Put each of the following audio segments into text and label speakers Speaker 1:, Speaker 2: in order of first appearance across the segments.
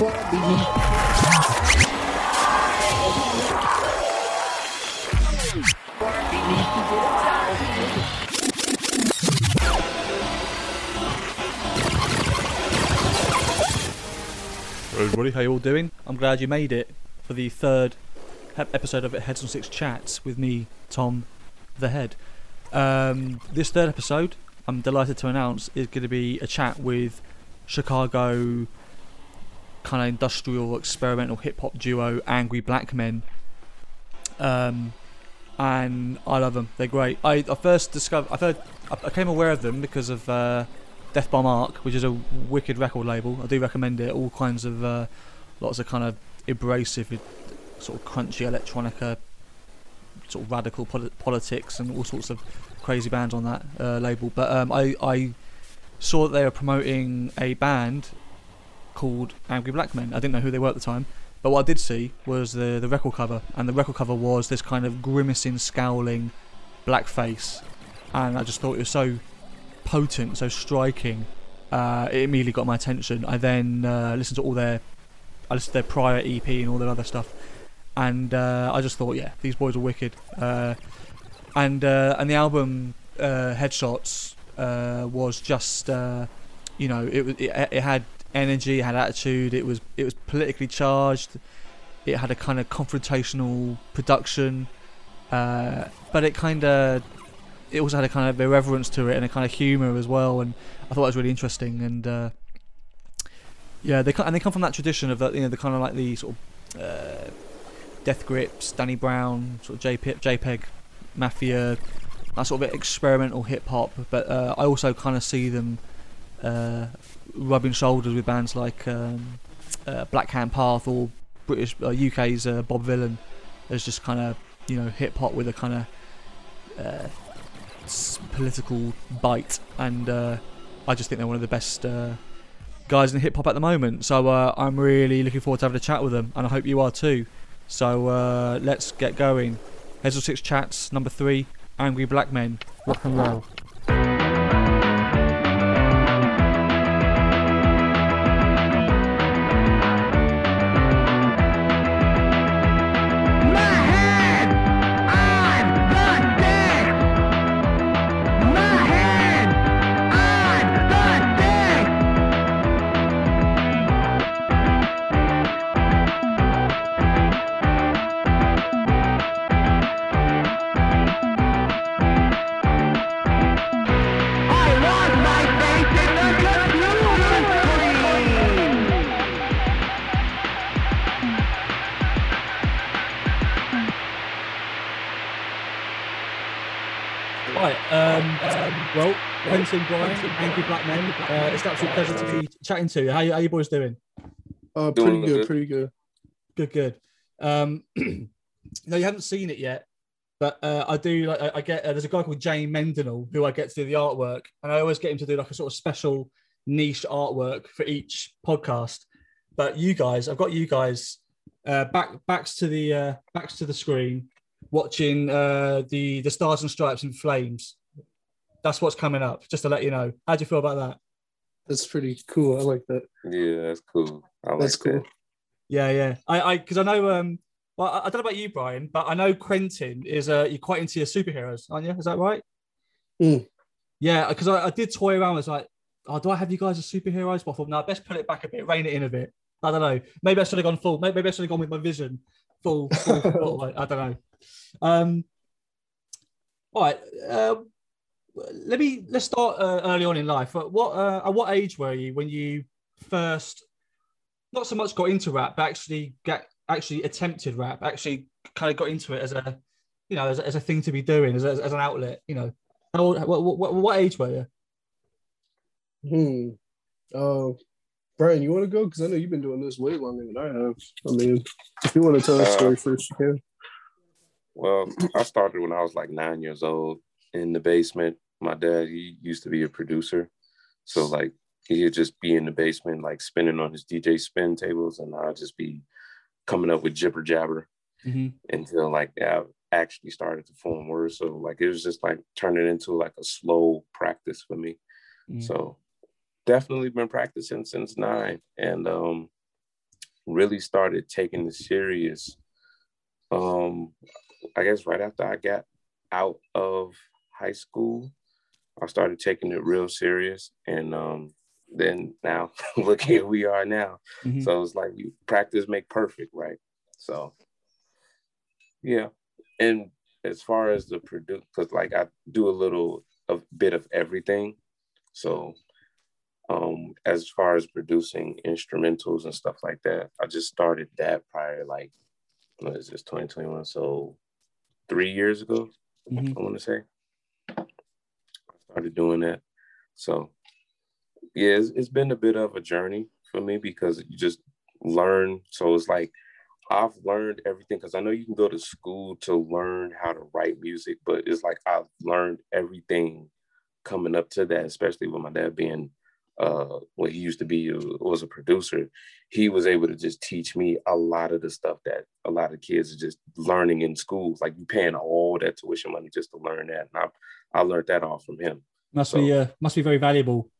Speaker 1: Everybody, how you all doing? I'm glad you made it for the third episode of Heads on Six Chats with me, Tom, the Head. Um, this third episode, I'm delighted to announce, is going to be a chat with Chicago kind of industrial experimental hip hop duo Angry Black Men. Um, and I love them. They're great. I, I first discovered, I, heard, I, came aware of them because of uh, Deathbomb Arc, which is a wicked record label. I do recommend it. All kinds of, uh, lots of kind of abrasive, sort of crunchy electronica, sort of radical poli- politics, and all sorts of crazy bands on that uh, label. But um, I, I saw that they were promoting a band called Angry Black Men. I didn't know who they were at the time. But what I did see was the the record cover, and the record cover was this kind of grimacing, scowling black face, and I just thought it was so potent, so striking. Uh, it immediately got my attention. I then uh, listened to all their, I listened to their prior EP and all their other stuff, and uh, I just thought, yeah, these boys are wicked. Uh, and uh, and the album uh, Headshots was just, you know, it it, it had energy, it had attitude. It was it was politically charged. It had a kind of confrontational production, uh, but it kind of it also had a kind of irreverence to it and a kind of humour as well. And I thought it was really interesting. And uh, yeah, they and they come from that tradition of that you know the kind of like the sort of uh, Death Grips, Danny Brown, sort of JP, JPEG Mafia, that sort of experimental hip hop. But uh, I also kind of see them uh, rubbing shoulders with bands like um, uh, Black Hand Path or British uh, UK's uh, Bob Vylan. as just kind of you know hip hop with a kind of uh, political bite, and uh, I just think they're one of the best uh, guys in hip hop at the moment. So I'm really looking forward to having a chat with them, and I hope you are too. So let's get going. Of Six Chats, number three, Angry Black Men, rock and roll. Um, well, Quentin, Brian, Angry Black Men, uh, it's an absolute pleasure to be chatting to you. How, you- how you boys doing?
Speaker 2: Uh,
Speaker 3: Doing
Speaker 2: pretty good,
Speaker 3: good.
Speaker 2: pretty good.
Speaker 1: Good, good. Um, no, you haven't seen it yet, but uh, I do. Like, I, I get uh, there's a guy called Jane Mendenhall who I get to do the artwork, and I always get him to do like a sort of special niche artwork for each podcast. But you guys, I've got you guys uh, back backs to the uh, backs to the screen, watching uh, the the Stars and Stripes in Flames. That's what's coming up. Just to let you know. How do you feel about that?
Speaker 2: That's pretty cool. I like that.
Speaker 3: Yeah, that's cool. I like
Speaker 2: That's cool.
Speaker 3: that.
Speaker 1: Yeah, yeah. I, I, because I know, um, well, I, I don't know about you, Brian, but I know Quentin is, uh, you're quite into your superheroes, aren't you? Is that right?
Speaker 2: Mm.
Speaker 1: Yeah, because I, I did toy around. I was like, oh, do I have you guys as superheroes? But I thought, no, best pull it back a bit, rein it in a bit. I don't know. Maybe I should have gone full. Maybe, maybe I should have gone with my vision full. full, full like, I don't know. Um. All right. Um. Let me let's start uh, early on in life. At what uh, at what age were you when you first not so much got into rap, but actually get actually attempted rap, actually kind of got into it as a you know as a, as a thing to be doing, as, a, as an outlet. You know, How old, what, what, what age were you?
Speaker 2: Hmm. Uh, Brian, you want to go? Because I know you've been doing this way longer than I have. I mean, if you want to tell the
Speaker 3: Uh,
Speaker 2: story first, you can.
Speaker 3: Well, I started when I was like nine years old in the basement. My dad, he used to be a producer. So like he'd just be in the basement, like spinning on his DJ spin tables, and I'd just be coming up with jibber jabber
Speaker 1: Mhm.
Speaker 3: until like I actually started to form words. So like it was just like turning into like a slow practice for me.
Speaker 1: Mm.
Speaker 3: So definitely been practicing since nine. And um really started taking it serious. Um, I guess right after I got out of high school, I started taking it real serious, and um, then now look here we are now.
Speaker 1: Mhm.
Speaker 3: So it's like you practice make perfect, right? So yeah, and as far as the produce, because like I do a little a bit of everything. So um as far as producing instrumentals and stuff like that, I just started that prior like what is this 2021? So three years ago,
Speaker 1: Mhm.
Speaker 3: I want to say. Started doing that. So yeah, it's, it's been a bit of a journey for me because you just learn. So it's like I've learned everything because I know you can go to school to learn how to write music, but it's like I've learned everything coming up to that, especially with my dad being uh when he used to be uh, was a producer, he was able to just teach me a lot of the stuff that a lot of kids are just learning in schools. Like you paying all that tuition money just to learn that. And I I learned that all from him.
Speaker 1: Must
Speaker 3: So-
Speaker 1: be uh, must be very valuable,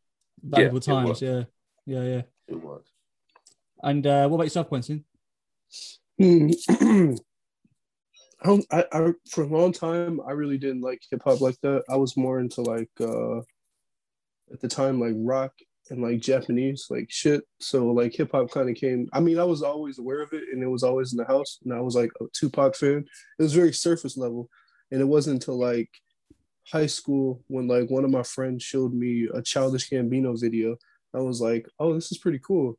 Speaker 1: valuable
Speaker 3: it
Speaker 1: times. Yeah, yeah, yeah.
Speaker 3: It was.
Speaker 1: And uh, what about yourself, Quentin?
Speaker 2: Hmm. I don't. I, I for a long time I really didn't like hip hop like that. I was more into like uh at the time like rock and like Japanese like shit. So like hip hop kind of came. I mean, I was always aware of it and it was always in the house. And I was like a Tupac fan. It was very surface level, and it wasn't until like high school when like one of my friends showed me a Childish Gambino video. I was like, oh, this is pretty cool.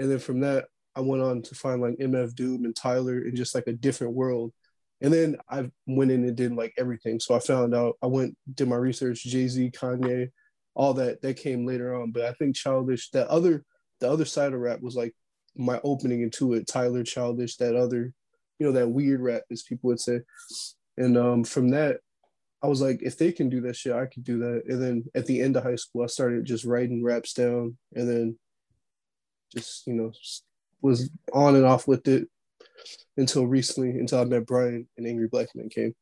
Speaker 2: And then from that, I went on to find like MF Doom and Tyler in just like a different world. And then I went in and did like everything. So I found out, I went, did my research, Jay Z, Kanye, all that, that came later on. But I think Childish, that other, the other side of rap was like my opening into it. Tyler, Childish, that other, you know, that weird rap, as people would say. And um, from that, I was like, if they can do that shit, I could do that. And then at the end of high school, I started just writing raps down and then just, you know, was on and off with it until recently, until I met Brian and Angry Black Man came.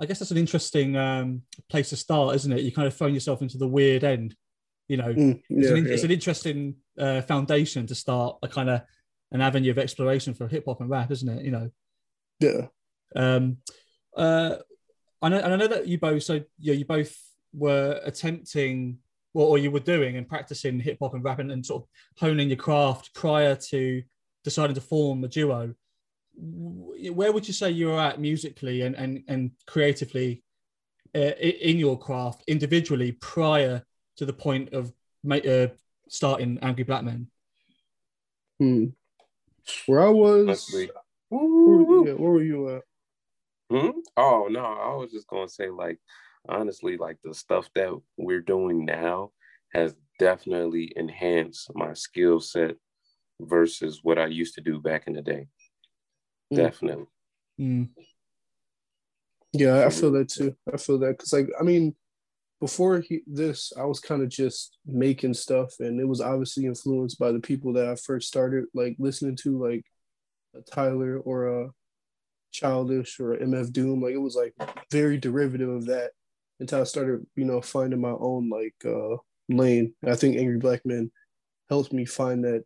Speaker 1: I guess that's an interesting um, place to start, isn't it? You kind of throw yourself into the weird end. You know,
Speaker 2: Mm,
Speaker 1: it's, an,
Speaker 2: yeah.
Speaker 1: it's an interesting uh, foundation to start a kind of an avenue of exploration for hip hop and rap, isn't it? You know,
Speaker 2: yeah.
Speaker 1: um, uh, I know, and I know that you both, so yeah, you both were attempting, or, or you were doing and practicing hip hop and rapping and sort of honing your craft prior to deciding to form a duo. W- Where would you say you were at musically and and, and creatively uh, in your craft individually prior to the point of uh, starting Angry Black Men?
Speaker 2: Hmm. Where I was, where, yeah, where were you at?
Speaker 3: Hmm? Oh no, I was just gonna say like honestly, like the stuff that we're doing now has definitely enhanced my skill set versus what I used to do back in the day.
Speaker 2: Mm.
Speaker 3: Definitely.
Speaker 1: Mm.
Speaker 2: Yeah, I feel that too. I feel that because, like, I mean, before he, this, I was kind of just making stuff, and it was obviously influenced by the people that I first started like listening to, like a Tyler or a Childish or MF Doom. Like, it was like very derivative of that until I started, you know, finding my own like uh lane. And I think Angry Black Men helped me find that,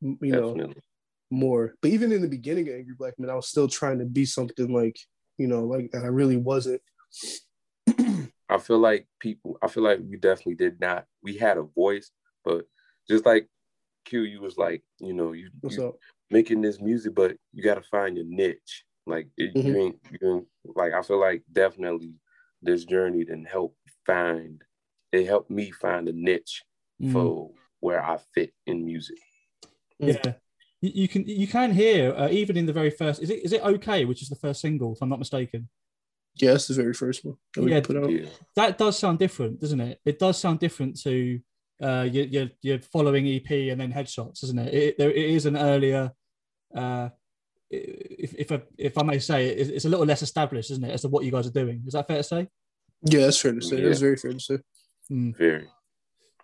Speaker 2: you know,
Speaker 3: definitely.
Speaker 2: More. But even in the beginning of Angry Black Men, I was still trying to be something like, you know, like that I really wasn't.
Speaker 3: I feel like people I feel like we definitely did not we had a voice, but just like Q, you was like, you know, you,
Speaker 2: What's
Speaker 3: you
Speaker 2: up?
Speaker 3: making this music, but you gotta find your niche. Like it, you
Speaker 2: Mhm.
Speaker 3: ain't you ain't like I feel like definitely this journey didn't help find it helped me find a niche
Speaker 1: Mm.
Speaker 3: for where I fit in music.
Speaker 1: Yeah, you, you can you can hear uh, even in the very first. Is it is it okay? Which is the first single, if I'm not mistaken.
Speaker 2: Yeah, the very first one that we
Speaker 1: Yeah.
Speaker 2: put out.
Speaker 1: That does sound different, doesn't it? It does sound different to uh, your, your your following EP and then Headshots, isn't it? It, there, it is an earlier. Uh, if if I, if I may say, it, it's a little less established, isn't it, as to what you guys are doing? Is that fair to say?
Speaker 2: Yeah, that's fair to say.
Speaker 3: Yeah.
Speaker 2: That's very fair to say.
Speaker 1: Mm.
Speaker 3: Very.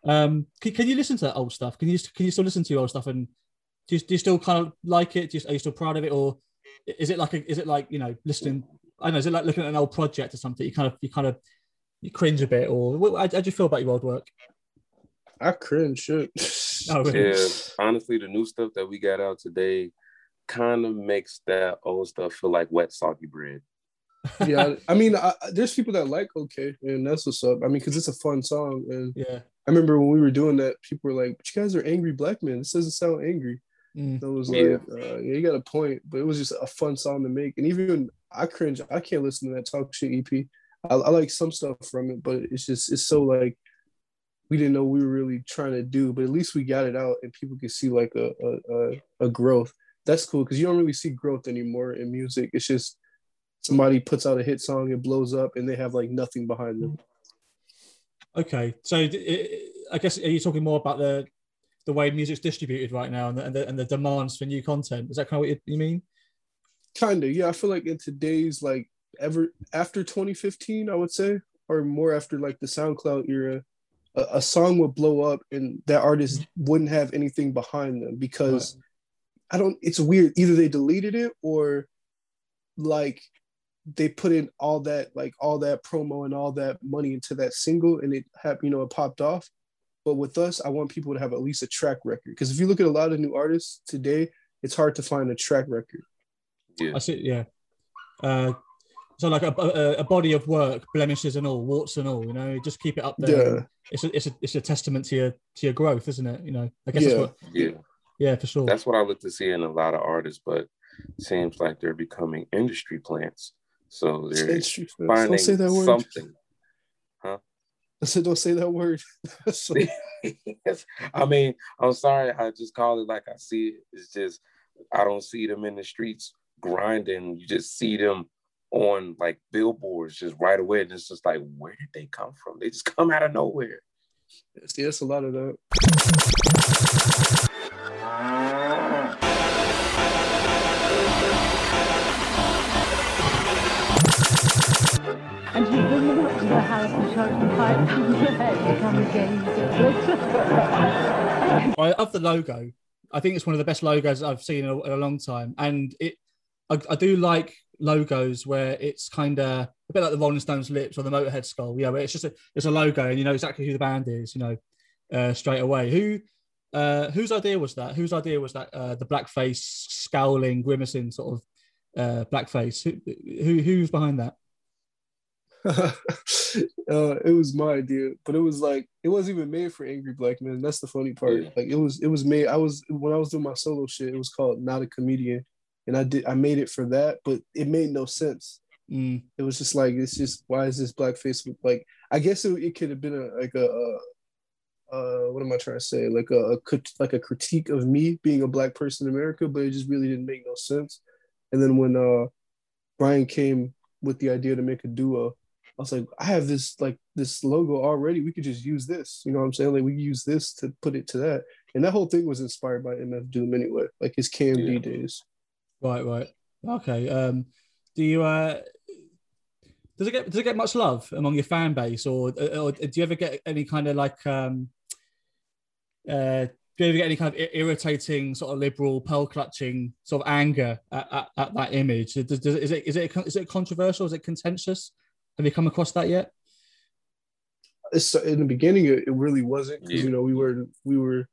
Speaker 1: Um, can, can you listen to that old stuff? Can you can you still listen to your old stuff and do you, do you still kind of like it? Do you, are you still proud of it, or is it like a, is it like you know listening? I don't know. Is it like looking at an old project or something? You kind of you kind of you cringe a bit, or what, how, how do you feel about your old work?
Speaker 2: I cringe shit.
Speaker 1: Oh, really?
Speaker 3: Yeah, honestly, the new stuff that we got out today kind of makes that old stuff feel like wet, soggy bread.
Speaker 2: yeah, I mean, I, I- there's people that like okay, and that's what's up. I mean, because it's a fun song, and
Speaker 1: Yeah.
Speaker 2: I remember when we were doing that, people were like, "But you guys are angry black men. This doesn't sound angry."
Speaker 1: Mm.
Speaker 2: And I was
Speaker 3: Yeah.
Speaker 2: like, uh, "Yeah, you got a point," but it was just a fun song to make. And even I cringe. I can't listen to that talk shit EP. I, I like some stuff from it, but it's just it's so like we didn't know we were really trying to do. But at least we got it out, and people can see like a a, a, a growth. That's cool because you don't really see growth anymore in music. It's just somebody puts out a hit song, it blows up, and they have like nothing behind them.
Speaker 1: Okay, so I guess are you talking more about the the way music's distributed right now and the, and the, and the demands for new content? Is that kind of what you, you mean?
Speaker 2: Kind of, yeah. I feel like in today's like ever after 2015, I would say, or more after like the SoundCloud era, a, a song would blow up and that artist wouldn't have anything behind them because I don't. It's weird. Either they deleted it or like they put in all that like all that promo and all that money into that single and it had you know it popped off. But with us, I want people to have at least a track record because if you look at a lot of new artists today, it's hard to find a track record.
Speaker 3: Yeah,
Speaker 1: I see. Yeah. Uh, so like a, a, a body of work, blemishes and all, warts and all. You know, just keep it up there.
Speaker 2: Yeah.
Speaker 1: It's a, it's a it's a testament to your to your growth, isn't it? You know, I guess
Speaker 2: Yeah.
Speaker 1: that's what.
Speaker 3: yeah.
Speaker 1: Yeah, for sure.
Speaker 3: That's what I look to see in a lot of artists, but it seems like they're becoming industry plants. So they're
Speaker 2: Industry fans.
Speaker 3: finding
Speaker 2: Don't say that word.
Speaker 3: something.
Speaker 2: I said, don't say that word. So-
Speaker 3: Yes. I mean, I'm sorry. I just call it like I see it. It's just I don't see them in the streets grinding. You just see them on like billboards just right away, and it's just like, where did they come from? They just come out of nowhere.
Speaker 2: See, that's a lot of that.
Speaker 4: And them up to the house and your head to come again.
Speaker 1: I love the logo. I think it's one of the best logos I've seen in a, in a long time, and it. I, I do like logos where it's kind of a bit like the Rolling Stones lips or the Motorhead skull. Yeah, where it's just a it's a logo, and you know exactly who the band is. You know, uh, straight away. Who, uh, whose idea was that? Whose idea was that? Uh, the blackface, scowling, grimacing sort of uh, blackface. Who, who who's behind that?
Speaker 2: uh, it was my idea, but it was like it wasn't even made for angry black men. That's the funny part. Like it was, it was made. I was when I was doing my solo shit. It was called Not a Comedian, and I did. I made it for that, but it made no sense.
Speaker 1: Mm,
Speaker 2: It was just like it's just why is this blackface like? I guess it, it could have been a like a. a uh, what am I trying to say? Like a, a like a critique of me being a black person in America, but it just really didn't make no sense. And then when uh Brian came with the idea to make a duo, was like, I have this like this logo already. We could just use this. You know what I'm saying? Like we use this to put it to that. And that whole thing was inspired by MF Doom anyway, like his KMD
Speaker 3: Yeah.
Speaker 2: days.
Speaker 1: right, right. Okay. Um, do you uh, does it get does it get much love among your fan base, or, or do you ever get any kind of like um, uh, do you ever get any kind of irritating sort of liberal pearl clutching sort of anger at, at, at that image? Does, does, is it is it is it controversial? Is it contentious? Have you come across that yet?
Speaker 2: It's, in the beginning, it, it really wasn't because
Speaker 3: Yeah.
Speaker 2: you know we were we were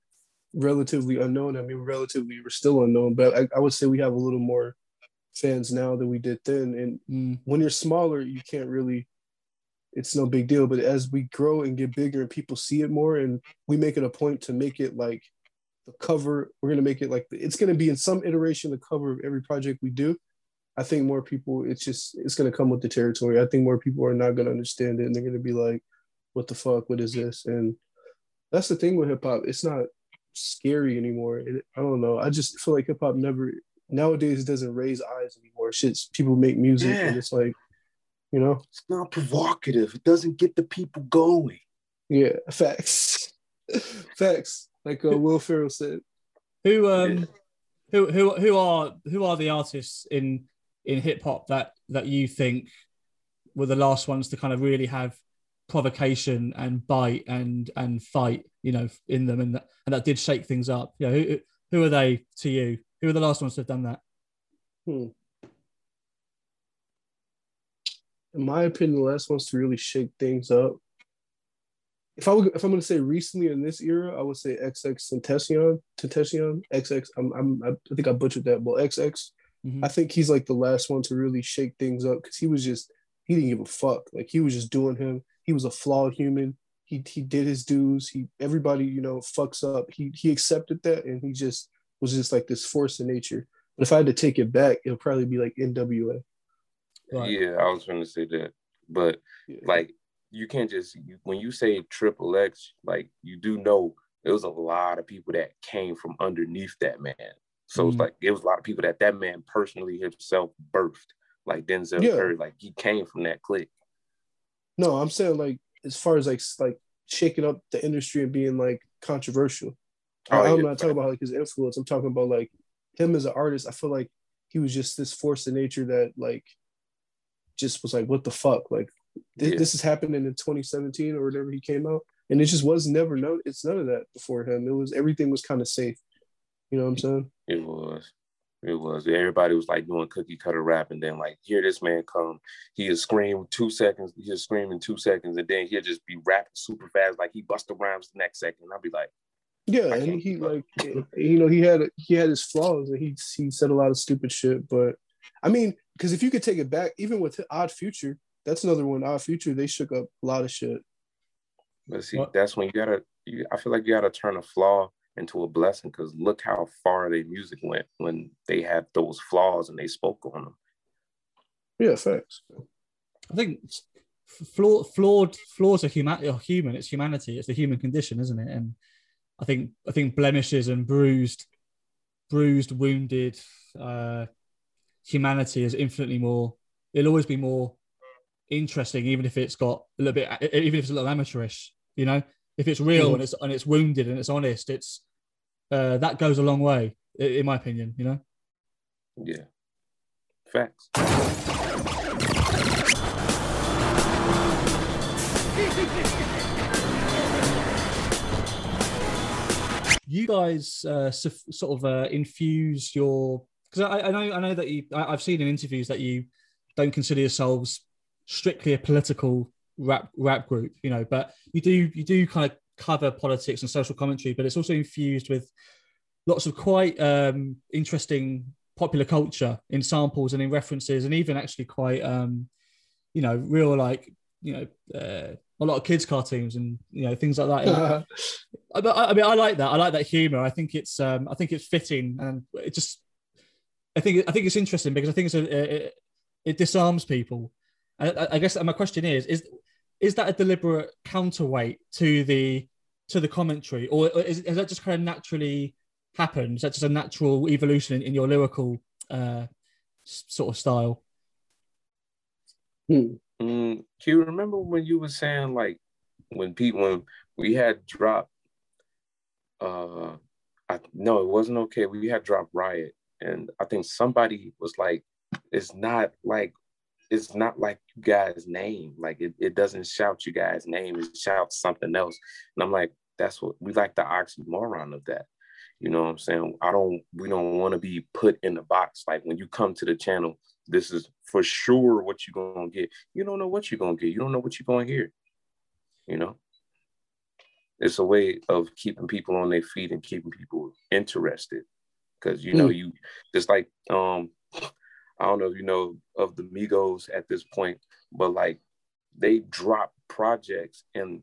Speaker 2: relatively unknown. I mean, relatively we're still unknown, but I, I would say we have a little more fans now than we did then. And
Speaker 1: Mm,
Speaker 2: when you're smaller, you can't really. It's no big deal. But as we grow and get bigger and people see it more, and we make it a point to make it like the cover, we're gonna make it like it's gonna be in some iteration the cover of every project we do. I think more people, it's just it's gonna come with the territory. I think more people are not gonna understand it, and they're gonna be like, "What the fuck? What is this?" And that's the thing with hip hop. It's not scary anymore. It, I don't know. I just feel like hip hop never nowadays doesn't raise eyes anymore. Shit's people make music
Speaker 3: Yeah.
Speaker 2: and it's like, you know,
Speaker 3: It's not provocative. It doesn't get the people going.
Speaker 2: yeah, facts, facts. Like uh, Will Ferrell said.
Speaker 1: who um
Speaker 3: Yeah.
Speaker 1: who who who are who are the artists in in hip hop that that you think were the last ones to kind of really have provocation and bite and and fight you know in them and that, and that did shake things up yeah who who are they to you who are the last ones to have done that
Speaker 2: Hmm. In my opinion, the last ones to really shake things up. if I would, if I'm gonna say recently in this era, I would say XX Tentacion, Tentacion, XX. I'm, I'm I think I butchered that, but XX.
Speaker 1: Mhm.
Speaker 2: I think he's like the last one to really shake things up because he was just he didn't give a fuck. Like he was just doing him. He was a flawed human. He he did his dues. He everybody you know fucks up. He he accepted that and he just was just like this force of nature. But if I had to take it back, it'll probably be like NWA.
Speaker 1: Right.
Speaker 3: Yeah, I was going to say that, but
Speaker 2: Yeah.
Speaker 3: like you can't just you, when you say triple X, like you do know there was a lot of people that came from underneath that man. So it's
Speaker 1: Mm.
Speaker 3: like it was a lot of people that that man personally himself birthed, like Denzel
Speaker 2: Yeah.
Speaker 3: Curry, like he came from that clique.
Speaker 2: No, I'm saying like as far as like like shaking up the industry and being like controversial.
Speaker 3: Oh,
Speaker 2: I'm
Speaker 3: yeah.
Speaker 2: not talking about like his influence. I'm talking about like him as an artist. I feel like he was just this force of nature that like just was like, what the fuck? Like thi-
Speaker 3: Yeah.
Speaker 2: this is happening in 2017 or whatever he came out, and it just was never known. It's none of that before him. It was everything was kind of safe. You know what I'm saying?
Speaker 3: It was. It was. Everybody was like doing cookie cutter rap, and then like here this man come, he'll scream two seconds, he'll scream in two seconds, and then he'll just be rapping super fast, like he bust the rhymes the next second. I'll be like,
Speaker 2: Yeah, and he
Speaker 3: like eh,
Speaker 2: eh, you know he had he had his flaws and he he said a lot of stupid shit. But I mean, because if you could take it back, even with Odd Future, that's another one. Odd Future, they shook up a lot of shit.
Speaker 3: but see,
Speaker 1: What?
Speaker 3: that's when you gotta. You, I feel like you gotta turn a flaw into a blessing, because look how far their music went when they had those flaws and they spoke on them.
Speaker 2: Yeah, facts.
Speaker 1: I think flaw, flawed flaws are human. Are human. It's humanity. It's the human condition, isn't it? And I think I think blemishes and bruised, bruised, wounded uh, humanity is infinitely more. It'll always be more interesting, even if it's got a little bit, even if it's a little amateurish. You know, if it's real
Speaker 2: Mhm.
Speaker 1: and it's and it's wounded and it's honest, it's uh, that goes a long way, in my opinion. You know.
Speaker 3: Yeah, facts.
Speaker 1: you guys uh, sort of uh, infuse your because I, I know I know that you I, I've seen in interviews that you don't consider yourselves strictly a political rap rap group, you know, but you do you do kind of cover politics and social commentary, but it's also infused with lots of quite um, interesting popular culture in samples and in references, and even actually quite um, you know real like you know uh, a lot of kids cartoons and you know things like that. I, but I I mean, I like that. I like that humor. I think it's, um, I think it's fitting, and it just, I think, I think it's interesting because I think it's a, it, it disarms people. I, I guess my question is, is, is that a deliberate counterweight to the, to the commentary, or is, is that just kind of naturally happened? Is that just a natural evolution in, in your lyrical uh, sort of style?
Speaker 2: Hmm.
Speaker 3: Mm, do you remember when you were saying like when people when we had dropped uh I no it wasn't okay we had dropped riot and I think somebody was like it's not like it's not like you guys name like it, it doesn't shout you guys name it shouts something else and I'm like that's what we like the oxymoron of that you know what I'm saying I don't we don't want to be put in the box like when you come to the channel this is for sure what you're gonna get. You don't know what you're gonna get. You don't know what you're gonna hear. You know, it's a way of keeping people on their feet and keeping people interested. Because you know, you just like um, I don't know if you know of the Migos at this point, but like they drop projects and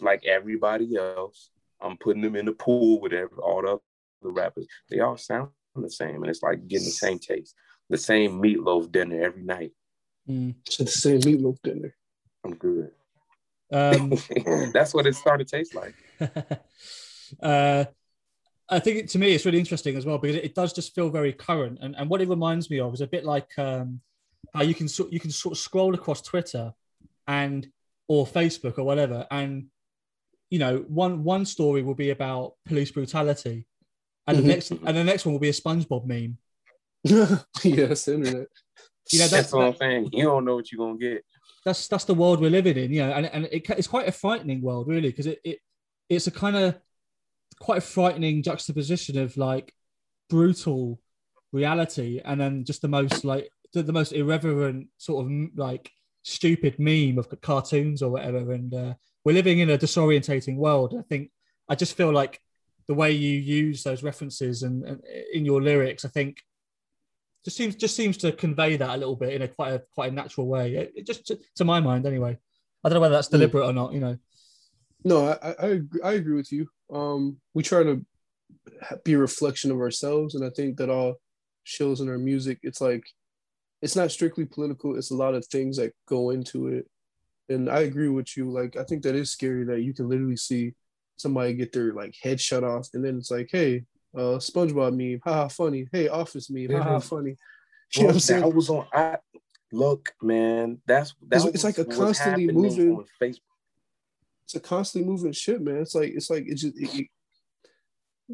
Speaker 3: like everybody else, I'm putting them in the pool with every, all the other rappers. They all sound the same, and it's like getting the same taste the same meatloaf dinner every night.
Speaker 1: Mm.
Speaker 2: The same meatloaf dinner.
Speaker 3: I'm good.
Speaker 1: Um,
Speaker 3: That's what it started to taste like.
Speaker 1: uh, I think it, to me it's really interesting as well because it, it does just feel very current, and, and what it reminds me of is a bit like um, how you can sort you can sort of scroll across Twitter and or Facebook or whatever, and you know one one story will be about police brutality, and the next and the next one will be a SpongeBob meme.
Speaker 2: yeah, it's the internet.
Speaker 1: You know
Speaker 3: That's,
Speaker 1: that's
Speaker 3: what I'm saying. You don't know what you're gonna get.
Speaker 1: that's that's the world we're living in, you know, and and it, it's quite a frightening world, really, because it, it it's a kind of quite a frightening juxtaposition of like brutal reality and then just the most like the, the most irreverent sort of like stupid meme of cartoons or whatever, and uh, we're living in a disorientating world. I think I just feel like the way you use those references and, and in your lyrics, I think just seems just seems to convey that a little bit in a quite a quite a natural way. It, it just to, to, my mind, anyway. I don't know whether that's hmm. deliberate or not. You know.
Speaker 2: No, I, I I agree with you. Um, we try to be a reflection of ourselves, and I think that all shows in our music. It's like it's not strictly political. It's a lot of things that go into it, and I agree with you. Like I think that is scary that you can literally see somebody get their like head shut off, and then it's like, hey, uh, SpongeBob meme, haha, funny. Hey, Office meme, haha, funny.
Speaker 3: You well, know what I'm saying? That was on. I look, man. That's that's
Speaker 2: it's, it's like a constantly moving. Facebook. It's a constantly moving shit, man. It's like it's like it's just it, it,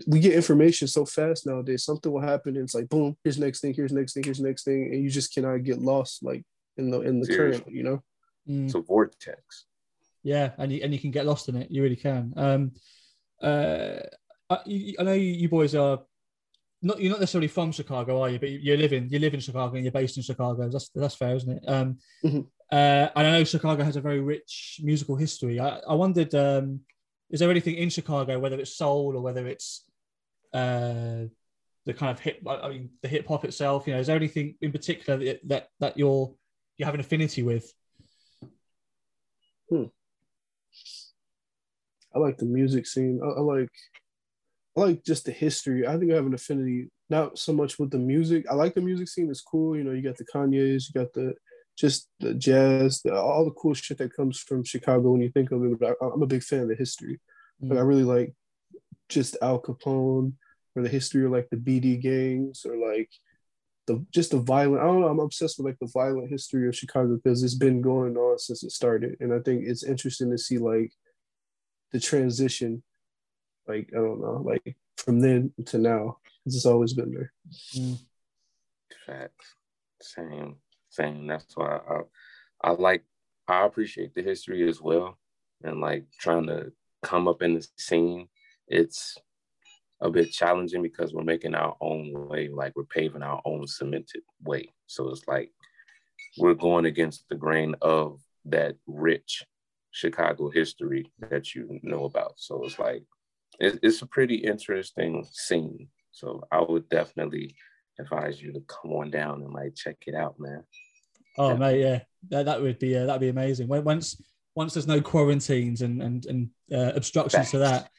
Speaker 2: we get information so fast nowadays. Something will happen, and it's like boom. Here's next thing. Here's next thing. Here's next thing, and you just cannot get lost like in the in the Seriously. current. You know,
Speaker 3: mm. it's a vortex.
Speaker 1: Yeah, and you and you can get lost in it. You really can. Um, uh, I, I know you boys are not you're not necessarily from Chicago, are you? But you live in you live in Chicago and you're based in Chicago. That's that's fair, isn't it? Um, mm-hmm. Uh, and I know Chicago has a very rich musical history. I, I wondered, um, is there anything in Chicago, whether it's soul or whether it's uh, the kind of hip, I mean, the hip hop itself? You know, is there anything in particular that that, that you're you have an affinity with?
Speaker 2: Hmm. I like the music scene. I, I, like I like just the history. I think I have an affinity not so much with the music. I like the music scene. It's cool. You know, you got the Kanye's, you got the just the jazz, the, all the cool shit that comes from Chicago when you think of it. But I, am a big fan of the history. Mm. Like I really like just Al Capone or the history of like the BD gangs or like the just the violent. I don't know. I'm obsessed with like the violent history of Chicago because it's been going on since it started, and I think it's interesting to see like the transition, like I don't know, like from then to now, because it's always been there. Mm.
Speaker 3: Facts. Same, same. That's why I, I like, I appreciate the history as well, and like trying to come up in the scene. It's a bit challenging because we're making our own way, like we're paving our own cemented way. So it's like we're going against the grain of that rich Chicago history that you know about. So it's like it's a pretty interesting scene. So I would definitely advise you to come on down and like check it out, man.
Speaker 1: Oh mate, yeah, that, that would be uh, that'd be amazing. When, once once there's no quarantines and and and uh, obstructions to that,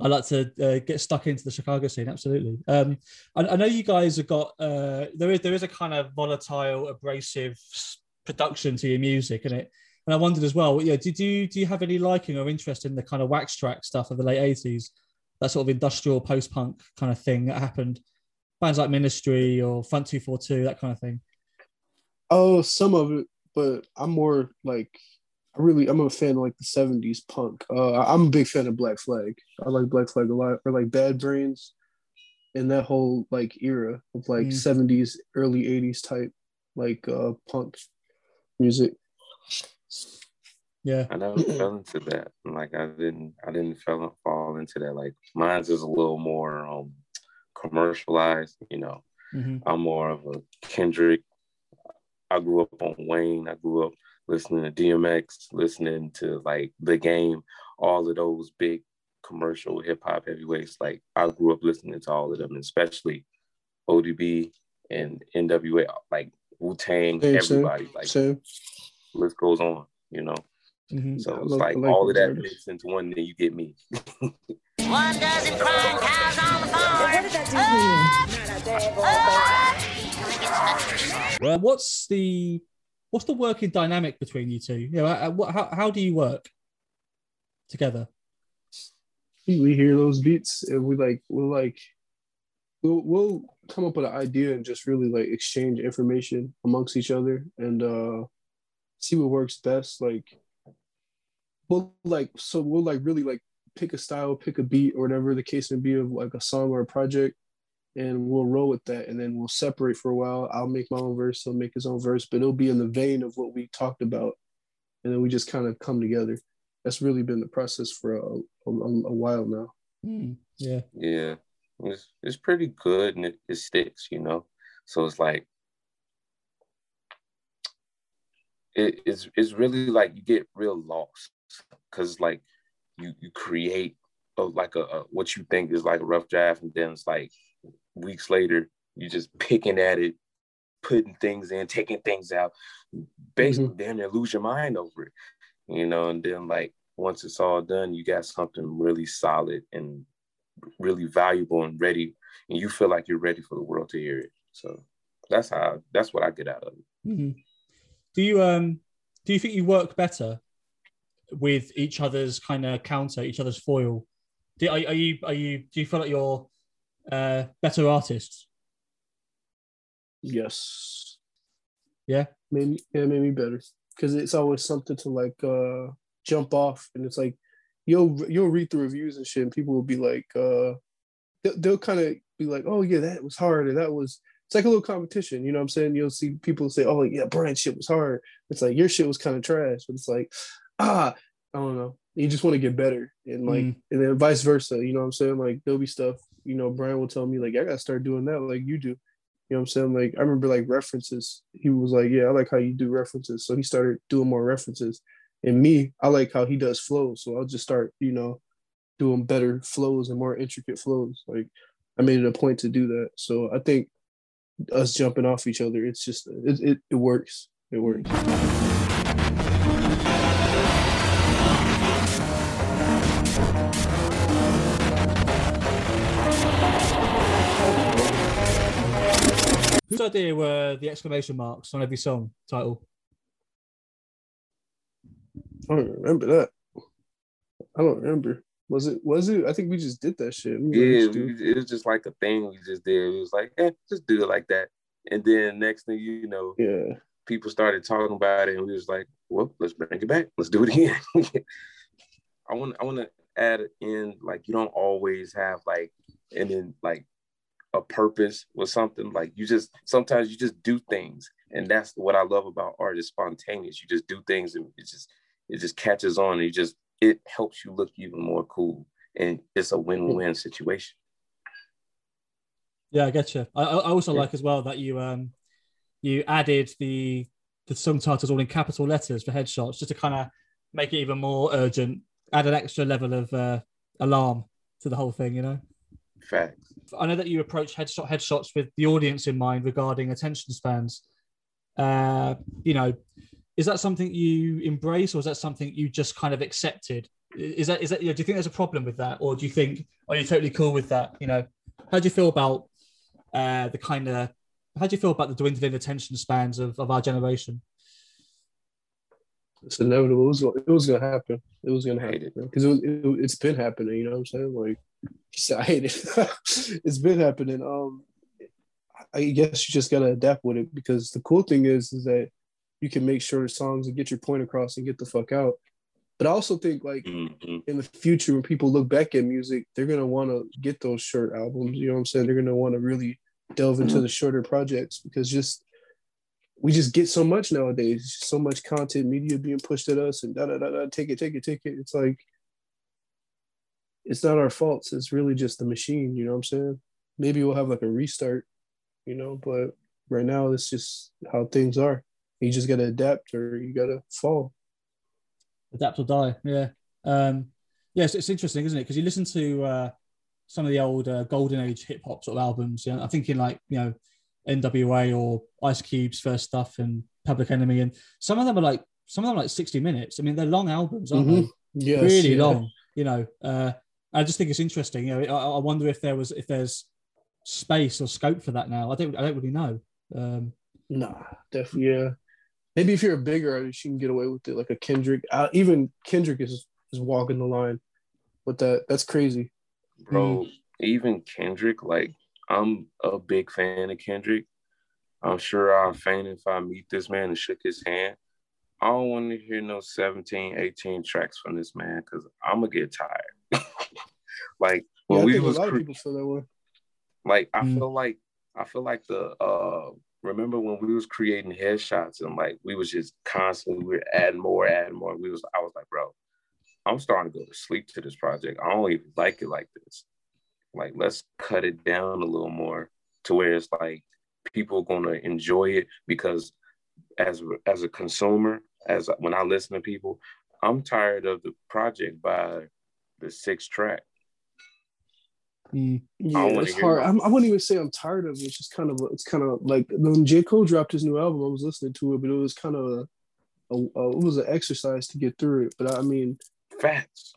Speaker 1: I'd like to uh, get stuck into the Chicago scene. Absolutely. Um, I, I know you guys have got uh, there is there is a kind of volatile, abrasive production to your music, and it and I wondered as well, yeah, did you do you have any liking or interest in the kind of Wax Trax stuff of the late eighties, that sort of industrial post punk kind of thing that happened, bands like Ministry or Front Two Four Two, that kind of thing?
Speaker 2: Oh, some of it, but I'm more like I really I'm a fan of like the '70s punk. Uh, I'm a big fan of Black Flag. I like Black Flag a lot, or like Bad Brains, and that whole like era of like mm. '70s, early '80s type like uh punk music.
Speaker 1: Yeah.
Speaker 3: I never fell into that. Like I didn't I didn't fall fall into that. Like mine's is a little more um commercialized, you know. Mm-hmm. I'm more of a Kendrick. I grew up on Wayne. I grew up listening to DMX, listening to like the game, all of those big commercial hip hop heavyweights. Like I grew up listening to all of them, especially ODB and NWA, like Wu Tang, everybody. Like same. list goes on, you know. Mm-hmm. So it's like, like all of that mixed into one, then you get me. one dozen crying cows on the farm. What did
Speaker 1: that do Well, what's the what's the working dynamic between you two? You know, how, how do you work together?
Speaker 2: We hear those beats and we like we'll like we'll, we'll come up with an idea and just really like exchange information amongst each other and uh see what works best. Like we'll like so we'll like really like pick a style, pick a beat or whatever the case may be of like a song or a project, and we'll roll with that. And then we'll separate for a while. I'll make my own verse, he'll make his own verse, but it'll be in the vein of what we talked about. And then we just kind of come together. That's really been the process for a, a, a while now.
Speaker 1: Mm, yeah.
Speaker 3: Yeah. It's, it's pretty good and it, it sticks, you know? So it's like, it, it's, it's really like you get real lost because like you you create a, like a, a, what you think is like a rough draft, and then it's like weeks later you're just picking at it, putting things in, taking things out, basically mm-hmm. damn near lose your mind over it, you know. And then like once it's all done, you got something really solid and really valuable and ready, and you feel like you're ready for the world to hear it. So that's how that's what I get out of it.
Speaker 1: Mm-hmm. Do you um do you think you work better with each other's kind of counter, each other's foil? Do, are, are you are you do you feel like you're uh, better artists?
Speaker 2: Yes.
Speaker 1: Yeah.
Speaker 2: Maybe yeah, maybe better because it's always something to like uh jump off, and it's like you'll you'll read the reviews and shit, and people will be like uh they'll, they'll kind of be like, oh yeah, that was hard, or that was it's like a little competition, you know what I'm saying? You'll see people say, Oh yeah, Brian shit was hard. It's like your shit was kind of trash, but it's like, ah, I don't know. You just want to get better. And like mm. and then vice versa, you know what I'm saying? Like there'll be stuff, you know, Brian will tell me, like, I gotta start doing that like you do. You know what I'm saying? Like I remember like references. He was like, Yeah, I like how you do references. So he started doing more references. And me, I like how he does flows. So I'll just start, you know, doing better flows and more intricate flows. Like I made it a point to do that. So I think us jumping off each other. It's just it it, it works. It works.
Speaker 1: Whose idea were the exclamation marks on every song title?
Speaker 2: I don't remember that. I don't remember. Was it? Was it? I think we just did that shit.
Speaker 3: yeah, it was just like a thing we just did. It was like, eh, just do it like that. And then next thing you know,
Speaker 2: yeah,
Speaker 3: people started talking about it, and we was like, well, let's bring it back. Let's do it again. I want, I want to add in like you don't always have like, and then like a purpose with something. Like you just sometimes you just do things, and that's what I love about art is spontaneous. You just do things, and it just it just catches on, and you just it helps you look even more cool and it's a win-win situation
Speaker 1: yeah i get you i, I also yeah. like as well that you um you added the the song titles all in capital letters for headshots just to kind of make it even more urgent add an extra level of uh, alarm to the whole thing you know
Speaker 3: Facts.
Speaker 1: i know that you approach headshot headshots with the audience in mind regarding attention spans. Uh you know is that something you embrace or is that something you just kind of accepted? Is that is that you know, do you think there's a problem with that or do you think are you totally cool with that? You know how do you feel about uh the kind of how do you feel about the dwindling attention spans of, of our generation
Speaker 2: it's inevitable it was, it was gonna happen it was gonna happen because it, it, it's been happening you know what i'm saying like i hate it it's been happening um i guess you just gotta adapt with it because the cool thing is is that you can make shorter songs and get your point across and get the fuck out. But I also think like mm-hmm. in the future when people look back at music, they're gonna want to get those short albums. You know what I'm saying? They're gonna want to really delve into the shorter projects because just we just get so much nowadays. So much content, media being pushed at us, and da da da da. Take it, take it, take it. It's like it's not our faults. It's really just the machine. You know what I'm saying? Maybe we'll have like a restart, you know. But right now, it's just how things are. You just gotta adapt or you gotta fall.
Speaker 1: Adapt or die. Yeah. Um, yes, it's interesting, isn't it? Because you listen to uh, some of the old uh, golden age hip hop sort of albums. You know, I'm thinking like you know NWA or Ice Cube's first stuff and Public Enemy, and some of them are like some of them are like 60 minutes. I mean, they're long albums, aren't mm-hmm. they?
Speaker 2: Yes,
Speaker 1: really yeah. long. You know, uh, I just think it's interesting. You know, I, I, wonder if there was if there's space or scope for that now. I don't I don't really know. Um,
Speaker 2: nah, definitely yeah maybe if you're a bigger artist, you can get away with it, like a Kendrick. Uh, even Kendrick is is walking the line with that. That's crazy,
Speaker 3: bro. Mm. Even Kendrick, like I'm a big fan of Kendrick. I'm sure I'll faint if I meet this man and shook his hand. I don't want to hear no 17, 18 tracks from this man because I'm gonna get tired. like when yeah, we was a lot cre- of people feel that way. Like I mm. feel like I feel like the uh remember when we was creating headshots and like we was just constantly we were adding more, adding more. We was I was like, bro, I'm starting to go to sleep to this project. I don't even like it like this. Like let's cut it down a little more to where it's like people are gonna enjoy it because as as a consumer, as when I listen to people, I'm tired of the project by the sixth track.
Speaker 1: Mm.
Speaker 2: Yeah, it's hard. I'm, I wouldn't even say I'm tired of it. It's just kind of, it's kind of like when J Cole dropped his new album, I was listening to it, but it was kind of, a, a, a- it was an exercise to get through it. But I mean,
Speaker 3: Facts.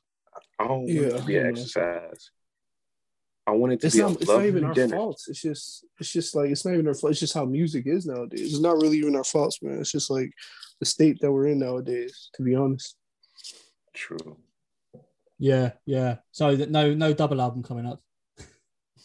Speaker 3: I don't want to be an
Speaker 2: yeah.
Speaker 3: exercise. I want it to
Speaker 2: it's
Speaker 3: be
Speaker 2: not,
Speaker 3: a
Speaker 2: it's not
Speaker 3: lovely
Speaker 2: even our
Speaker 3: dinner.
Speaker 2: faults. It's just, it's just like it's not even our fault. It's just how music is nowadays. It's not really even our faults, man. It's just like the state that we're in nowadays. To be honest.
Speaker 3: True.
Speaker 1: Yeah, yeah. So that no no double album coming up.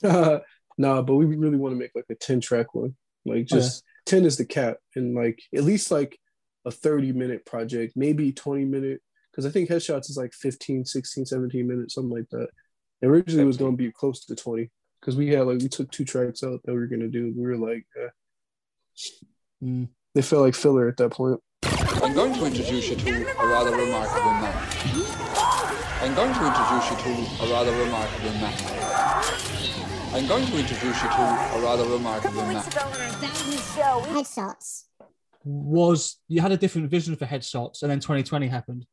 Speaker 2: nah, but we really want to make like a 10 track one. Like
Speaker 1: Oh, yeah.
Speaker 2: just 10 is the cap and like at least like a 30 minute project, maybe 20 minute. Cause I think headshots is like 15, 16, 17 minutes, something like that. And originally it was gonna be close to 20. Cause we had like we took two tracks out that we were gonna do. We were like, eh.
Speaker 1: Mm.
Speaker 2: they felt like filler at that point.
Speaker 5: I'm going to introduce you to a rather remarkable man. I'm going to introduce you to a rather remarkable man. I'm going to introduce you to a rather remarkable man.
Speaker 6: Headshots.
Speaker 1: Was you had a different vision for headshots, and then 2020 happened.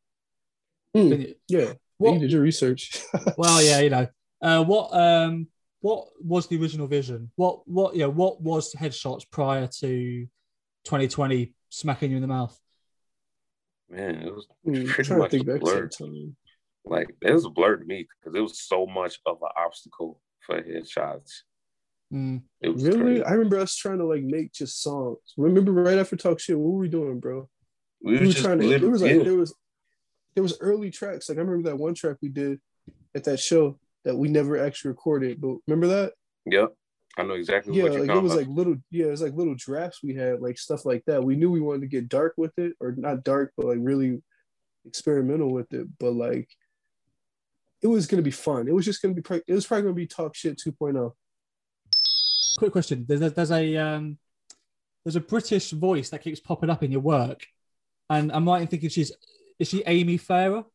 Speaker 2: Hmm, yeah.
Speaker 1: What-
Speaker 2: You did your research.
Speaker 1: well, yeah, you know. Uh, what um what was the original vision? What what yeah, what was headshots prior to 2020 smacking you in the mouth?
Speaker 3: Man, it was
Speaker 2: Hmm,
Speaker 3: pretty much
Speaker 2: think
Speaker 3: a blur. Like it was a blur to me because it was so much of an obstacle for headshots.
Speaker 1: Mm.
Speaker 3: It was
Speaker 2: Really?
Speaker 3: crazy.
Speaker 2: I remember us trying to like make just songs. Remember right after talk shit, what were we doing, bro?
Speaker 3: we
Speaker 2: we
Speaker 3: were
Speaker 2: were
Speaker 3: just
Speaker 2: trying to.
Speaker 3: It
Speaker 2: was like
Speaker 3: yeah.
Speaker 2: there was there was early tracks. Like I remember that one track we did at that show that we never actually recorded. But remember that?
Speaker 3: Yep. I know exactly
Speaker 2: Yeah,
Speaker 3: what you're
Speaker 2: like it was
Speaker 3: about.
Speaker 2: like little. Yeah, it was like little drafts we had, like stuff like that. We knew we wanted to get dark with it, or not dark, but like really experimental with it. But like it was gonna be fun. It was just gonna be. pr- It was probably gonna be talk shit oh. 2.0.
Speaker 1: Quick question: There's a, there's a um there's a British voice that keeps popping up in your work, and I'm right in thinking she's is she Amy Farah?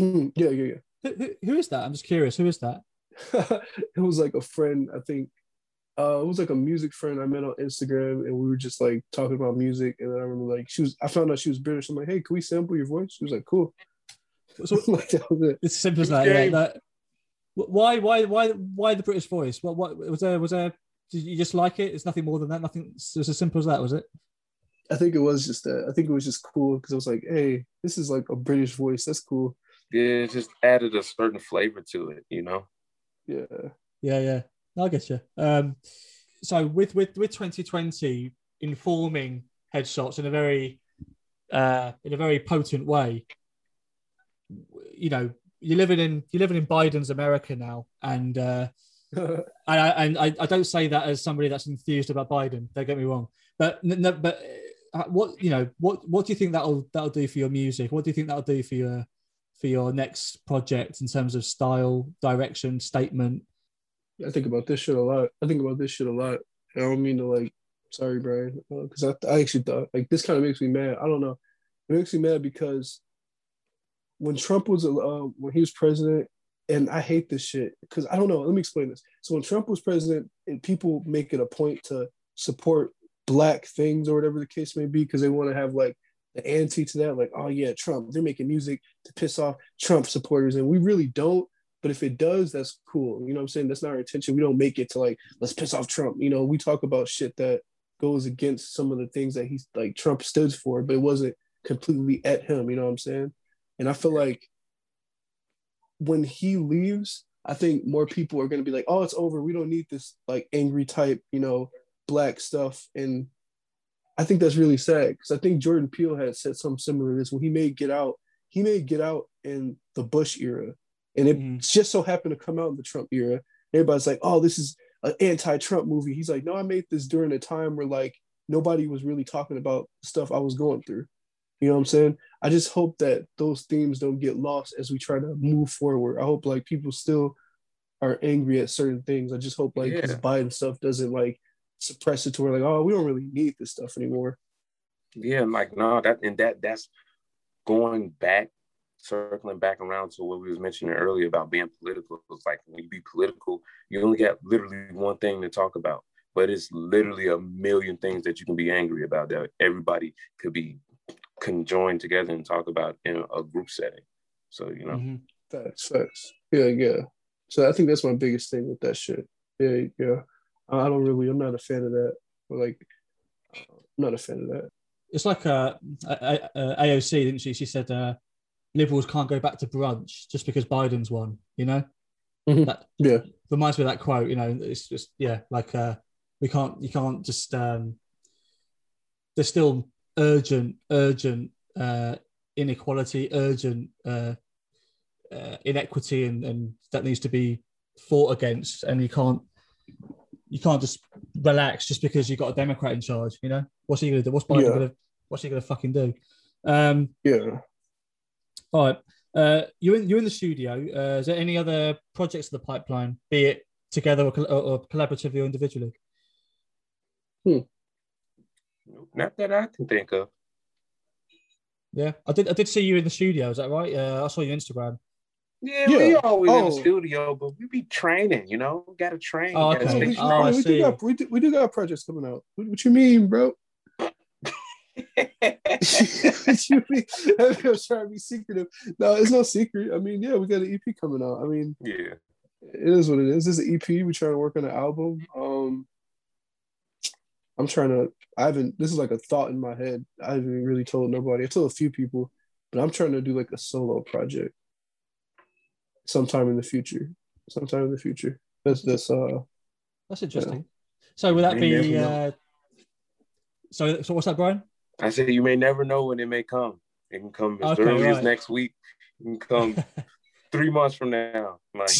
Speaker 2: Mm, yeah, yeah, yeah.
Speaker 1: Who, who, who is that? I'm just curious. Who is that?
Speaker 2: it was like a friend, I think. Uh, it was like a music friend I met on Instagram, and we were just like talking about music. And then I remember like she was, I found out she was British. I'm like, hey, can we sample your voice? She was like, cool.
Speaker 1: So
Speaker 2: like that was it.
Speaker 1: it's as simple as that. Yeah, that. Why why why why the British voice? What what was there was there? Did you just like it? It's nothing more than that. Nothing. It's as simple as that. Was it?
Speaker 2: I think it was just that. I think it was just cool because I was like, hey, this is like a British voice. That's cool.
Speaker 3: yeah, it just added a certain flavor to it, you know.
Speaker 2: Yeah.
Speaker 1: Yeah, yeah. I get you. Um, so with with with 2020 informing headshots in a very uh in a very potent way, you know, you're living in you're living in Biden's America now, and uh, I, I and I, I don't say that as somebody that's enthused about Biden. Don't get me wrong, but n- no, but uh, what you know, what what do you think that'll that'll do for your music? What do you think that'll do for your for your next project in terms of style, direction, statement?
Speaker 2: I think about this shit a lot. I think about this shit a lot. I don't mean to like, sorry, Brian, because I, I actually thought like this kind of makes me mad. I don't know. It makes me mad because when Trump was uh, when he was president, and I hate this shit because I don't know. Let me explain this. So when Trump was president, and people make it a point to support black things or whatever the case may be because they want to have like the anti to that, like, oh yeah, Trump, they're making music to piss off Trump supporters, and we really don't. But if it does, that's cool. You know what I'm saying? That's not our intention. We don't make it to like, let's piss off Trump. You know, we talk about shit that goes against some of the things that he's like Trump stood for, but it wasn't completely at him. You know what I'm saying? And I feel like when he leaves, I think more people are going to be like, oh, it's over. We don't need this like angry type, you know, black stuff. And I think that's really sad because I think Jordan Peele had said something similar to this when he made Get Out. He made Get Out in the Bush era, and it
Speaker 1: Mhm.
Speaker 2: just so happened to come out in the Trump era. Everybody's like, "Oh, this is an anti-Trump movie." He's like, "No, I made this during a time where like nobody was really talking about stuff I was going through." You know what I'm saying? I just hope that those themes don't get lost as we try to move forward. I hope like people still are angry at certain things. I just hope like this Biden stuff doesn't like suppress it to where like, oh, we don't really need this stuff anymore.
Speaker 3: Yeah, I'm like no, that and that that's going back, circling back around to what we was mentioning earlier about being political. It's like when you be political, you only got literally one thing to talk about, but it's literally a million things that you can be angry about that everybody could be conjoined together and talk about in a group setting. So you know,
Speaker 1: Mhm.
Speaker 2: Facts, facts. Yeah, yeah. So I think that's my biggest thing with that shit. Yeah, yeah. I don't really. I'm not a fan of that. Like, I'm not a fan of that.
Speaker 1: It's like uh, uh, AOC, didn't she? She said uh, liberals can't go back to brunch just because Biden's won. You know,
Speaker 2: Mhm.
Speaker 1: that
Speaker 2: Yeah.
Speaker 1: reminds me of that quote. You know, it's just yeah, like uh, we can't, you can't just. Um, there's still urgent, urgent uh, inequality, urgent uh, uh, inequity, and, and that needs to be fought against. And you can't, you can't just relax just because you've got a Democrat in charge. You know, what's he gonna do? What's Biden
Speaker 2: Yeah.
Speaker 1: gonna? What's he gonna fucking do? Um,
Speaker 2: Yeah.
Speaker 1: all right. Uh, you're in you're in the studio. Uh, is there any other projects in the pipeline, be it together or, or, or collaboratively or individually? Hmm.
Speaker 3: not that I can think of.
Speaker 1: Yeah, I did. I did see you in the studio. Is that right? Uh, I saw your Instagram.
Speaker 3: Yeah,
Speaker 2: Yeah.
Speaker 3: we always in the
Speaker 2: Oh.
Speaker 3: studio, but we be training. You know, got to train.
Speaker 1: Oh,
Speaker 3: gotta
Speaker 1: okay.
Speaker 2: Oh,
Speaker 3: stay
Speaker 2: we,
Speaker 1: Oh,
Speaker 2: we, do got, we, do, we do got projects coming out. What, what you mean, bro? what you mean? I'm trying to be secretive. No, it's no secret. I mean, yeah, we got an EP coming out. I mean,
Speaker 3: yeah.
Speaker 2: it is what it is. This is an EP. We're trying to work on an album. Um, I'm trying to. I haven't. This is like a thought in my head. I haven't really told nobody. I told a few people, but I'm trying to do like a solo project sometime in the future. Sometime in the future. That's that's uh.
Speaker 1: That's interesting. So would that
Speaker 3: You
Speaker 1: be? Uh, so so what's that, Brian?
Speaker 3: I said you may never know when it may come. It can come as
Speaker 1: Okay,
Speaker 3: early as next week. It can come three months from now. Like,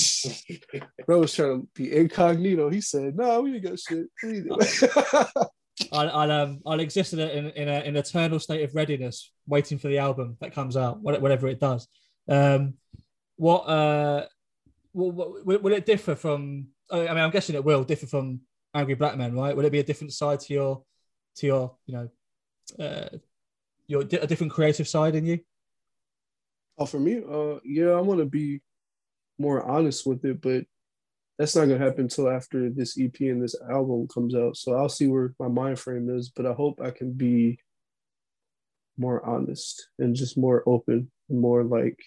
Speaker 2: Bro was trying to be incognito. He said, "No, we ain't got shit."
Speaker 1: I'll, I'll um I'll exist in, a, in in a, an eternal state of readiness, waiting for the album that comes out, whatever it does. Um, what uh, will, will, it differ from? I mean, I'm guessing it will differ from Angry Black Men, right? Will it be a different side to your to your you know uh, your a different creative side in you?
Speaker 2: oh, for me, uh, yeah, I want to be more honest with it, but that's not gonna happen until after this EP and this album comes out. So I'll see where my mind frame is, but I hope I can be more honest and just more open, more like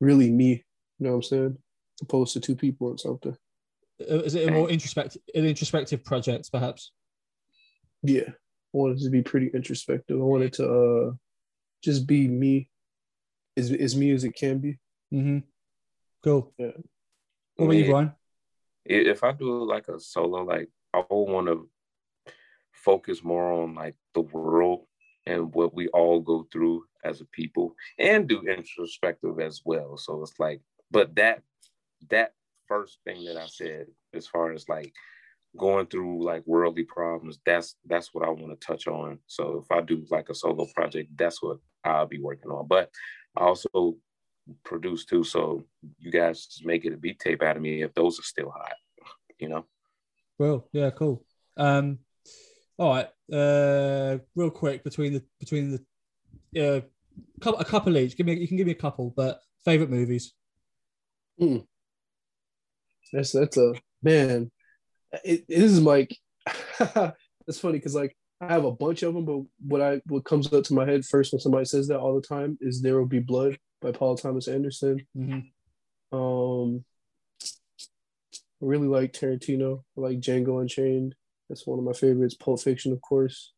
Speaker 2: really me. You know what I'm saying? Opposed to two people or something.
Speaker 1: Uh, Is it a more introspective, an introspective project, perhaps?
Speaker 2: Yeah, I wanted to be pretty introspective. I wanted to uh just be me, as as me as it can be.
Speaker 1: Mm-hmm. Cool.
Speaker 2: Yeah.
Speaker 1: What about you,
Speaker 3: man,
Speaker 1: Brian?
Speaker 3: if I do like a solo, like I will want to focus more on like the world and what we all go through as a people, and do introspective as well. So it's like, but that that first thing that I said, as far as like going through like worldly problems, that's that's what I want to touch on. So if I do like a solo project, that's what I'll be working on. But I also produce too, so you guys just make it a beat tape out of me if those are still hot, you know.
Speaker 1: Well, yeah, cool. Um, all right. Uh, real quick between the between the uh, a couple each. Give me you can give me a couple, but favorite movies.
Speaker 2: That's that's a man. It, it is like it's funny because like I have a bunch of them, but what I what comes up to my head first when somebody says that all the time is "There Will Be Blood" by Paul Thomas Anderson.
Speaker 1: Mm-hmm.
Speaker 2: Um, I really like Tarantino. I like Django Unchained. That's one of my favorites. Pulp Fiction, of course.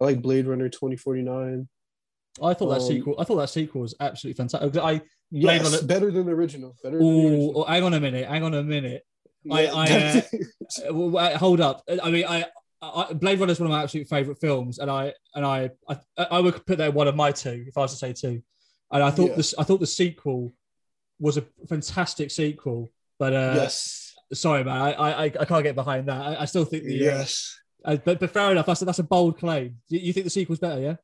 Speaker 2: I like Blade Runner twenty forty nine.
Speaker 1: I thought that
Speaker 2: Um,
Speaker 1: sequel. I thought that sequel was absolutely fantastic. I
Speaker 2: Yes, better than the original. Better the
Speaker 1: Oh, hang on a minute. Hang on a minute. I-
Speaker 2: Yeah,
Speaker 1: I,
Speaker 2: that's-
Speaker 1: Uh, hold up. I mean, I, I Blade Runner is one of my absolute favorite films, and I and I, I I would put that one of my two if I was to say two. And I thought
Speaker 2: Yeah.
Speaker 1: this. I thought the sequel was a fantastic sequel, but uh,
Speaker 2: yes.
Speaker 1: sorry, man, I, I I can't get behind that. I, I still think the. uh,
Speaker 2: Yes.
Speaker 1: uh, but but fair enough. That's a, that's a bold claim. You, you think the sequel's better? Yeah.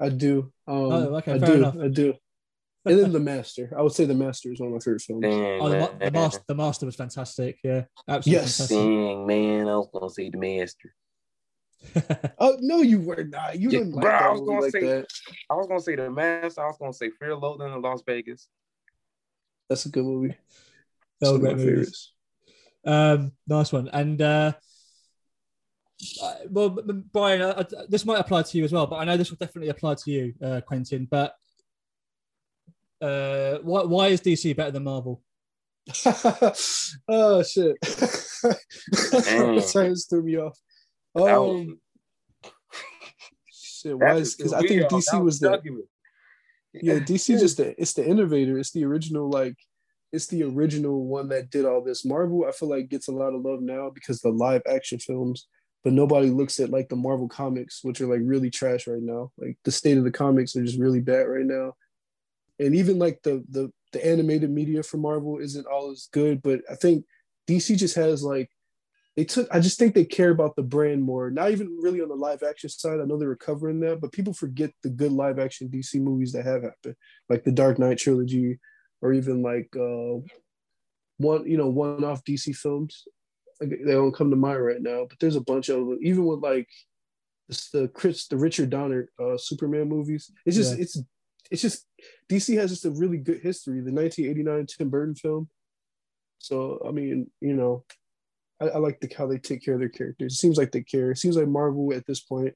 Speaker 2: I do. Um,
Speaker 1: Oh, okay,
Speaker 2: I
Speaker 1: fair
Speaker 2: do.
Speaker 1: enough.
Speaker 2: I do. And then The Master. I would say The Master is one of my favorite films.
Speaker 3: Dang,
Speaker 1: Oh, the, Ma- the master. The master was fantastic. Yeah, absolutely
Speaker 2: Yes.
Speaker 3: Dang, man, I was gonna say the master.
Speaker 2: Oh no, you were not. You
Speaker 3: Yeah,
Speaker 2: didn't
Speaker 3: bro,
Speaker 2: that
Speaker 3: I was gonna
Speaker 2: like
Speaker 3: say-
Speaker 2: that.
Speaker 3: I was gonna say the master. I was gonna say Fear Loathing in Las Vegas.
Speaker 2: That's a good movie.
Speaker 1: They were
Speaker 2: Some of
Speaker 1: great
Speaker 2: my
Speaker 1: movies.
Speaker 2: favorites.
Speaker 1: Um, nice one. And uh, uh, well, b- b- Brian, uh, uh, this might apply to you as well, but I know this will definitely apply to you, uh, Quentin. But uh, why, why is DC better than Marvel?
Speaker 2: oh shit!
Speaker 3: Damn.
Speaker 2: Sorry, this threw me off.
Speaker 3: That was-
Speaker 2: Um, shit, why is because I think. DC
Speaker 3: That
Speaker 2: was the
Speaker 3: jugular.
Speaker 2: yeah DC just the it's the innovator. It's the original like it's the original one that did all this. Marvel I feel like gets a lot of love now because the live action films, but nobody looks at like the Marvel comics, which are like really trash right now. Like the state of the comics are just really bad right now, and even like the the the animated media for Marvel isn't all as good. But I think DC just has like they took I just think they care about the brand more. Not even really on the live action side. I know they were covering that, but people forget the good live action DC movies that have happened, like the Dark Knight trilogy, or even like uh one you know one off DC films. Like, They don't come to mind right now, but there's a bunch of them. Even with like it's the Chris the Richard Donner uh Superman movies. It's just
Speaker 1: Yeah.
Speaker 2: it's it's just DC has just a really good history. The 1989 Tim Burton film. So I mean, you know, I, I like the how they take care of their characters. It seems like they care. It seems like Marvel at this point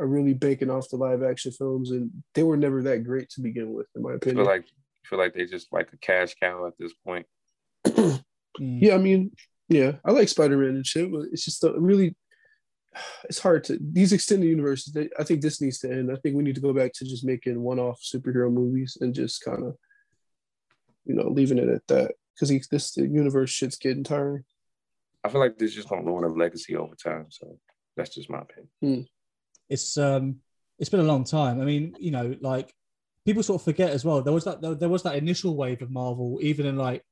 Speaker 2: are really banking off the live action films, and they were never that great to begin with, in my
Speaker 3: I
Speaker 2: opinion.
Speaker 3: feel like feel like they just like a cash cow at this point.
Speaker 2: Yeah, I mean, yeah, I like Spider Man and shit, but it's just a really, it's hard to these extended universes. They, I think this needs to end. I think we need to go back to just making one off superhero movies and just kind of, you know, leaving it at that because this the universe shit's getting tiring.
Speaker 3: I feel like this just gonna ruin a legacy over time. So that's just my opinion.
Speaker 1: It's um, it's been a long time. I mean, you know, like people sort of forget as well. There was that there, there was that initial wave of Marvel, even in like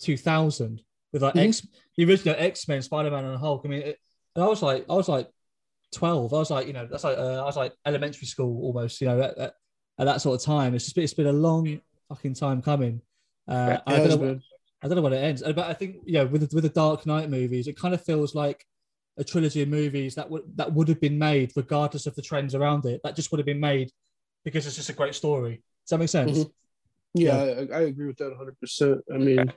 Speaker 1: 2000, with like
Speaker 2: Mhm.
Speaker 1: X, the original X Men, Spider Man, and Hulk. I mean, it, and I was like, I was like 12. I was like, you know, that's like uh, I was like elementary school almost. You know, at, at, at that sort of time. It's just been, it's been a long fucking time coming. Uh, I don't know. I don't know when it ends, but I think yeah, with the, with the Dark Knight movies, it kind of feels like a trilogy of movies that would that would have been made regardless of the trends around it. That just would have been made because it's just a great story. Does that make sense?
Speaker 2: Mhm. Yeah, I, I agree with that 100%. I mean,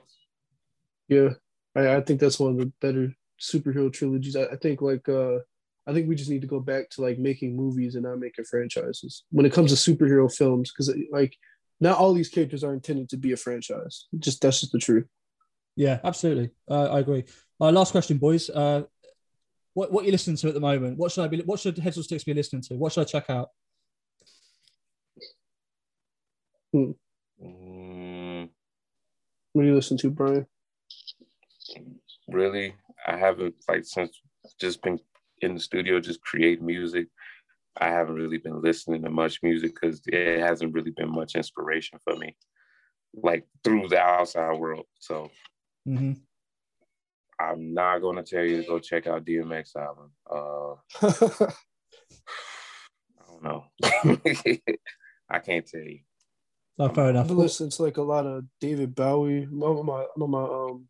Speaker 2: yeah, I, I think that's one of the better superhero trilogies. I, I think like uh I think we just need to go back to like making movies and not making franchises when it comes to superhero films because like not all these characters are intended to be a franchise. Just that's just the truth.
Speaker 1: Yeah, absolutely. Uh, I agree. Uh, last question, boys. Uh, what what you listening to at the moment? What should I be? What should Heads on Sticks be listening to? What should I check out?
Speaker 3: Mm,
Speaker 2: What do you listen to, Brian?
Speaker 3: Really, I haven't like since just been in the studio just creating music. I haven't really been listening to much music because it hasn't really been much inspiration for me, like through the outside world. So
Speaker 1: hmm
Speaker 3: I'm not gonna tell you to go check out DMX album. Uh, I don't know. I can't tell you.
Speaker 1: Not fair enough.
Speaker 2: I've been listening to like a lot of David Bowie. I'm on my, I'm on my um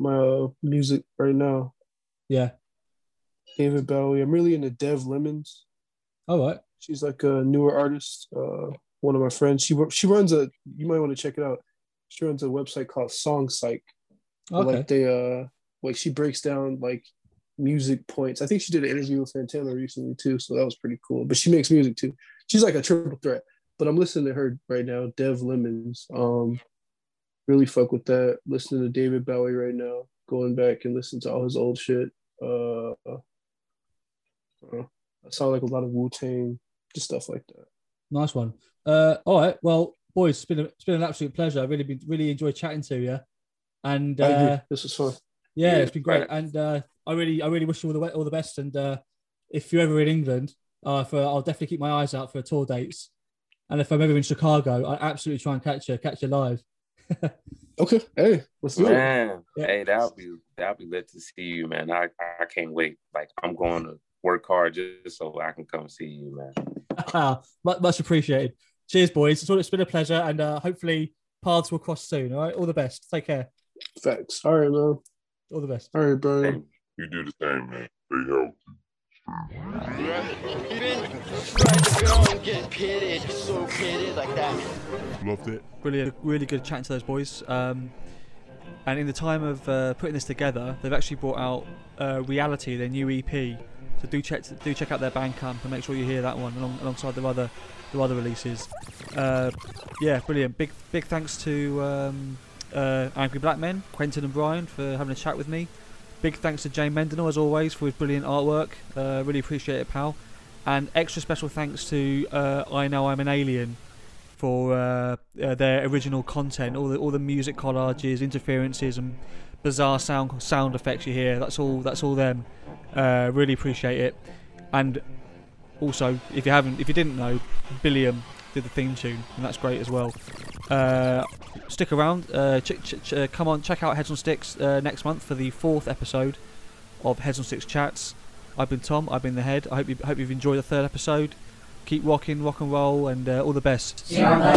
Speaker 2: my uh, music right now.
Speaker 1: Yeah.
Speaker 2: David Bowie. I'm really into Dev Lemons.
Speaker 1: All right.
Speaker 2: She's like a newer artist. Uh, one of my friends. She she runs a. You might want to check it out. She runs a website called Song Psych.
Speaker 1: Okay.
Speaker 2: Like they uh like she breaks down like music points. I think she did an interview with Fantano recently too, so that was pretty cool. But she makes music too. She's like a triple threat. But I'm listening to her right now, Dev Lemons. Um, really fuck with that. Listening to David Bowie right now. Going back and listening to all his old shit. Uh, uh I saw like a lot of Wu Tang, just stuff like that.
Speaker 1: Nice one. Uh, all right. Well, boys, it's been a, it's been an absolute pleasure. I really been, really enjoyed chatting to you, and uh,
Speaker 2: This was fun.
Speaker 1: yeah,
Speaker 3: Yeah,
Speaker 1: it's been great. And uh, I really I really wish you all the all the best. And uh, if you're ever in England, uh, for I'll definitely keep my eyes out for tour dates. And if I'm ever in Chicago, I absolutely try and catch you catch you live.
Speaker 2: Okay, hey, let's do.
Speaker 3: Man,
Speaker 1: Yeah.
Speaker 3: hey, that'll be that'll be lit to see you, man. I I can't wait. Like I'm going to work hard just so I can come see you, man.
Speaker 1: much, much appreciated. Cheers, boys. It's, all, it's been a pleasure, and uh, hopefully paths will cross soon. All right, all the best. Take care.
Speaker 2: Thanks. All right, man.
Speaker 1: All the best.
Speaker 2: All right,
Speaker 3: bro.
Speaker 7: You do the same, man. Be healthy. Loved it.
Speaker 8: Brilliant, really good chatting to those boys. Um,
Speaker 1: And in the time of uh, putting this together, they've actually brought out uh, Reality, their new EP. So do check do check out their Bandcamp and make sure you hear that one along, alongside their other their other releases. Uh, yeah, brilliant. Big big thanks to um, uh, Angry Black Men, Quentin and Brian for having a chat with me. Big thanks to Jane Mendenhall as always for his brilliant artwork. Uh, really appreciate it, pal. And extra special thanks to uh, I Know I'm an Alien for uh, uh, their original content, all the all the music collages, interferences, and bizarre sound sound effects you hear. That's all. That's all them. Uh, really appreciate it. And also, if you haven't, if you didn't know, Billiam did the theme tune, and that's great as well. Uh, stick around. Uh, uh, come on, check out Heads on Sticks uh, next month for the fourth episode of Heads on Sticks Chats. I've been Tom. I've been the head. I hope you hope you've enjoyed the third episode. Keep rocking, rock and roll, and uh, all the best.
Speaker 4: Yeah.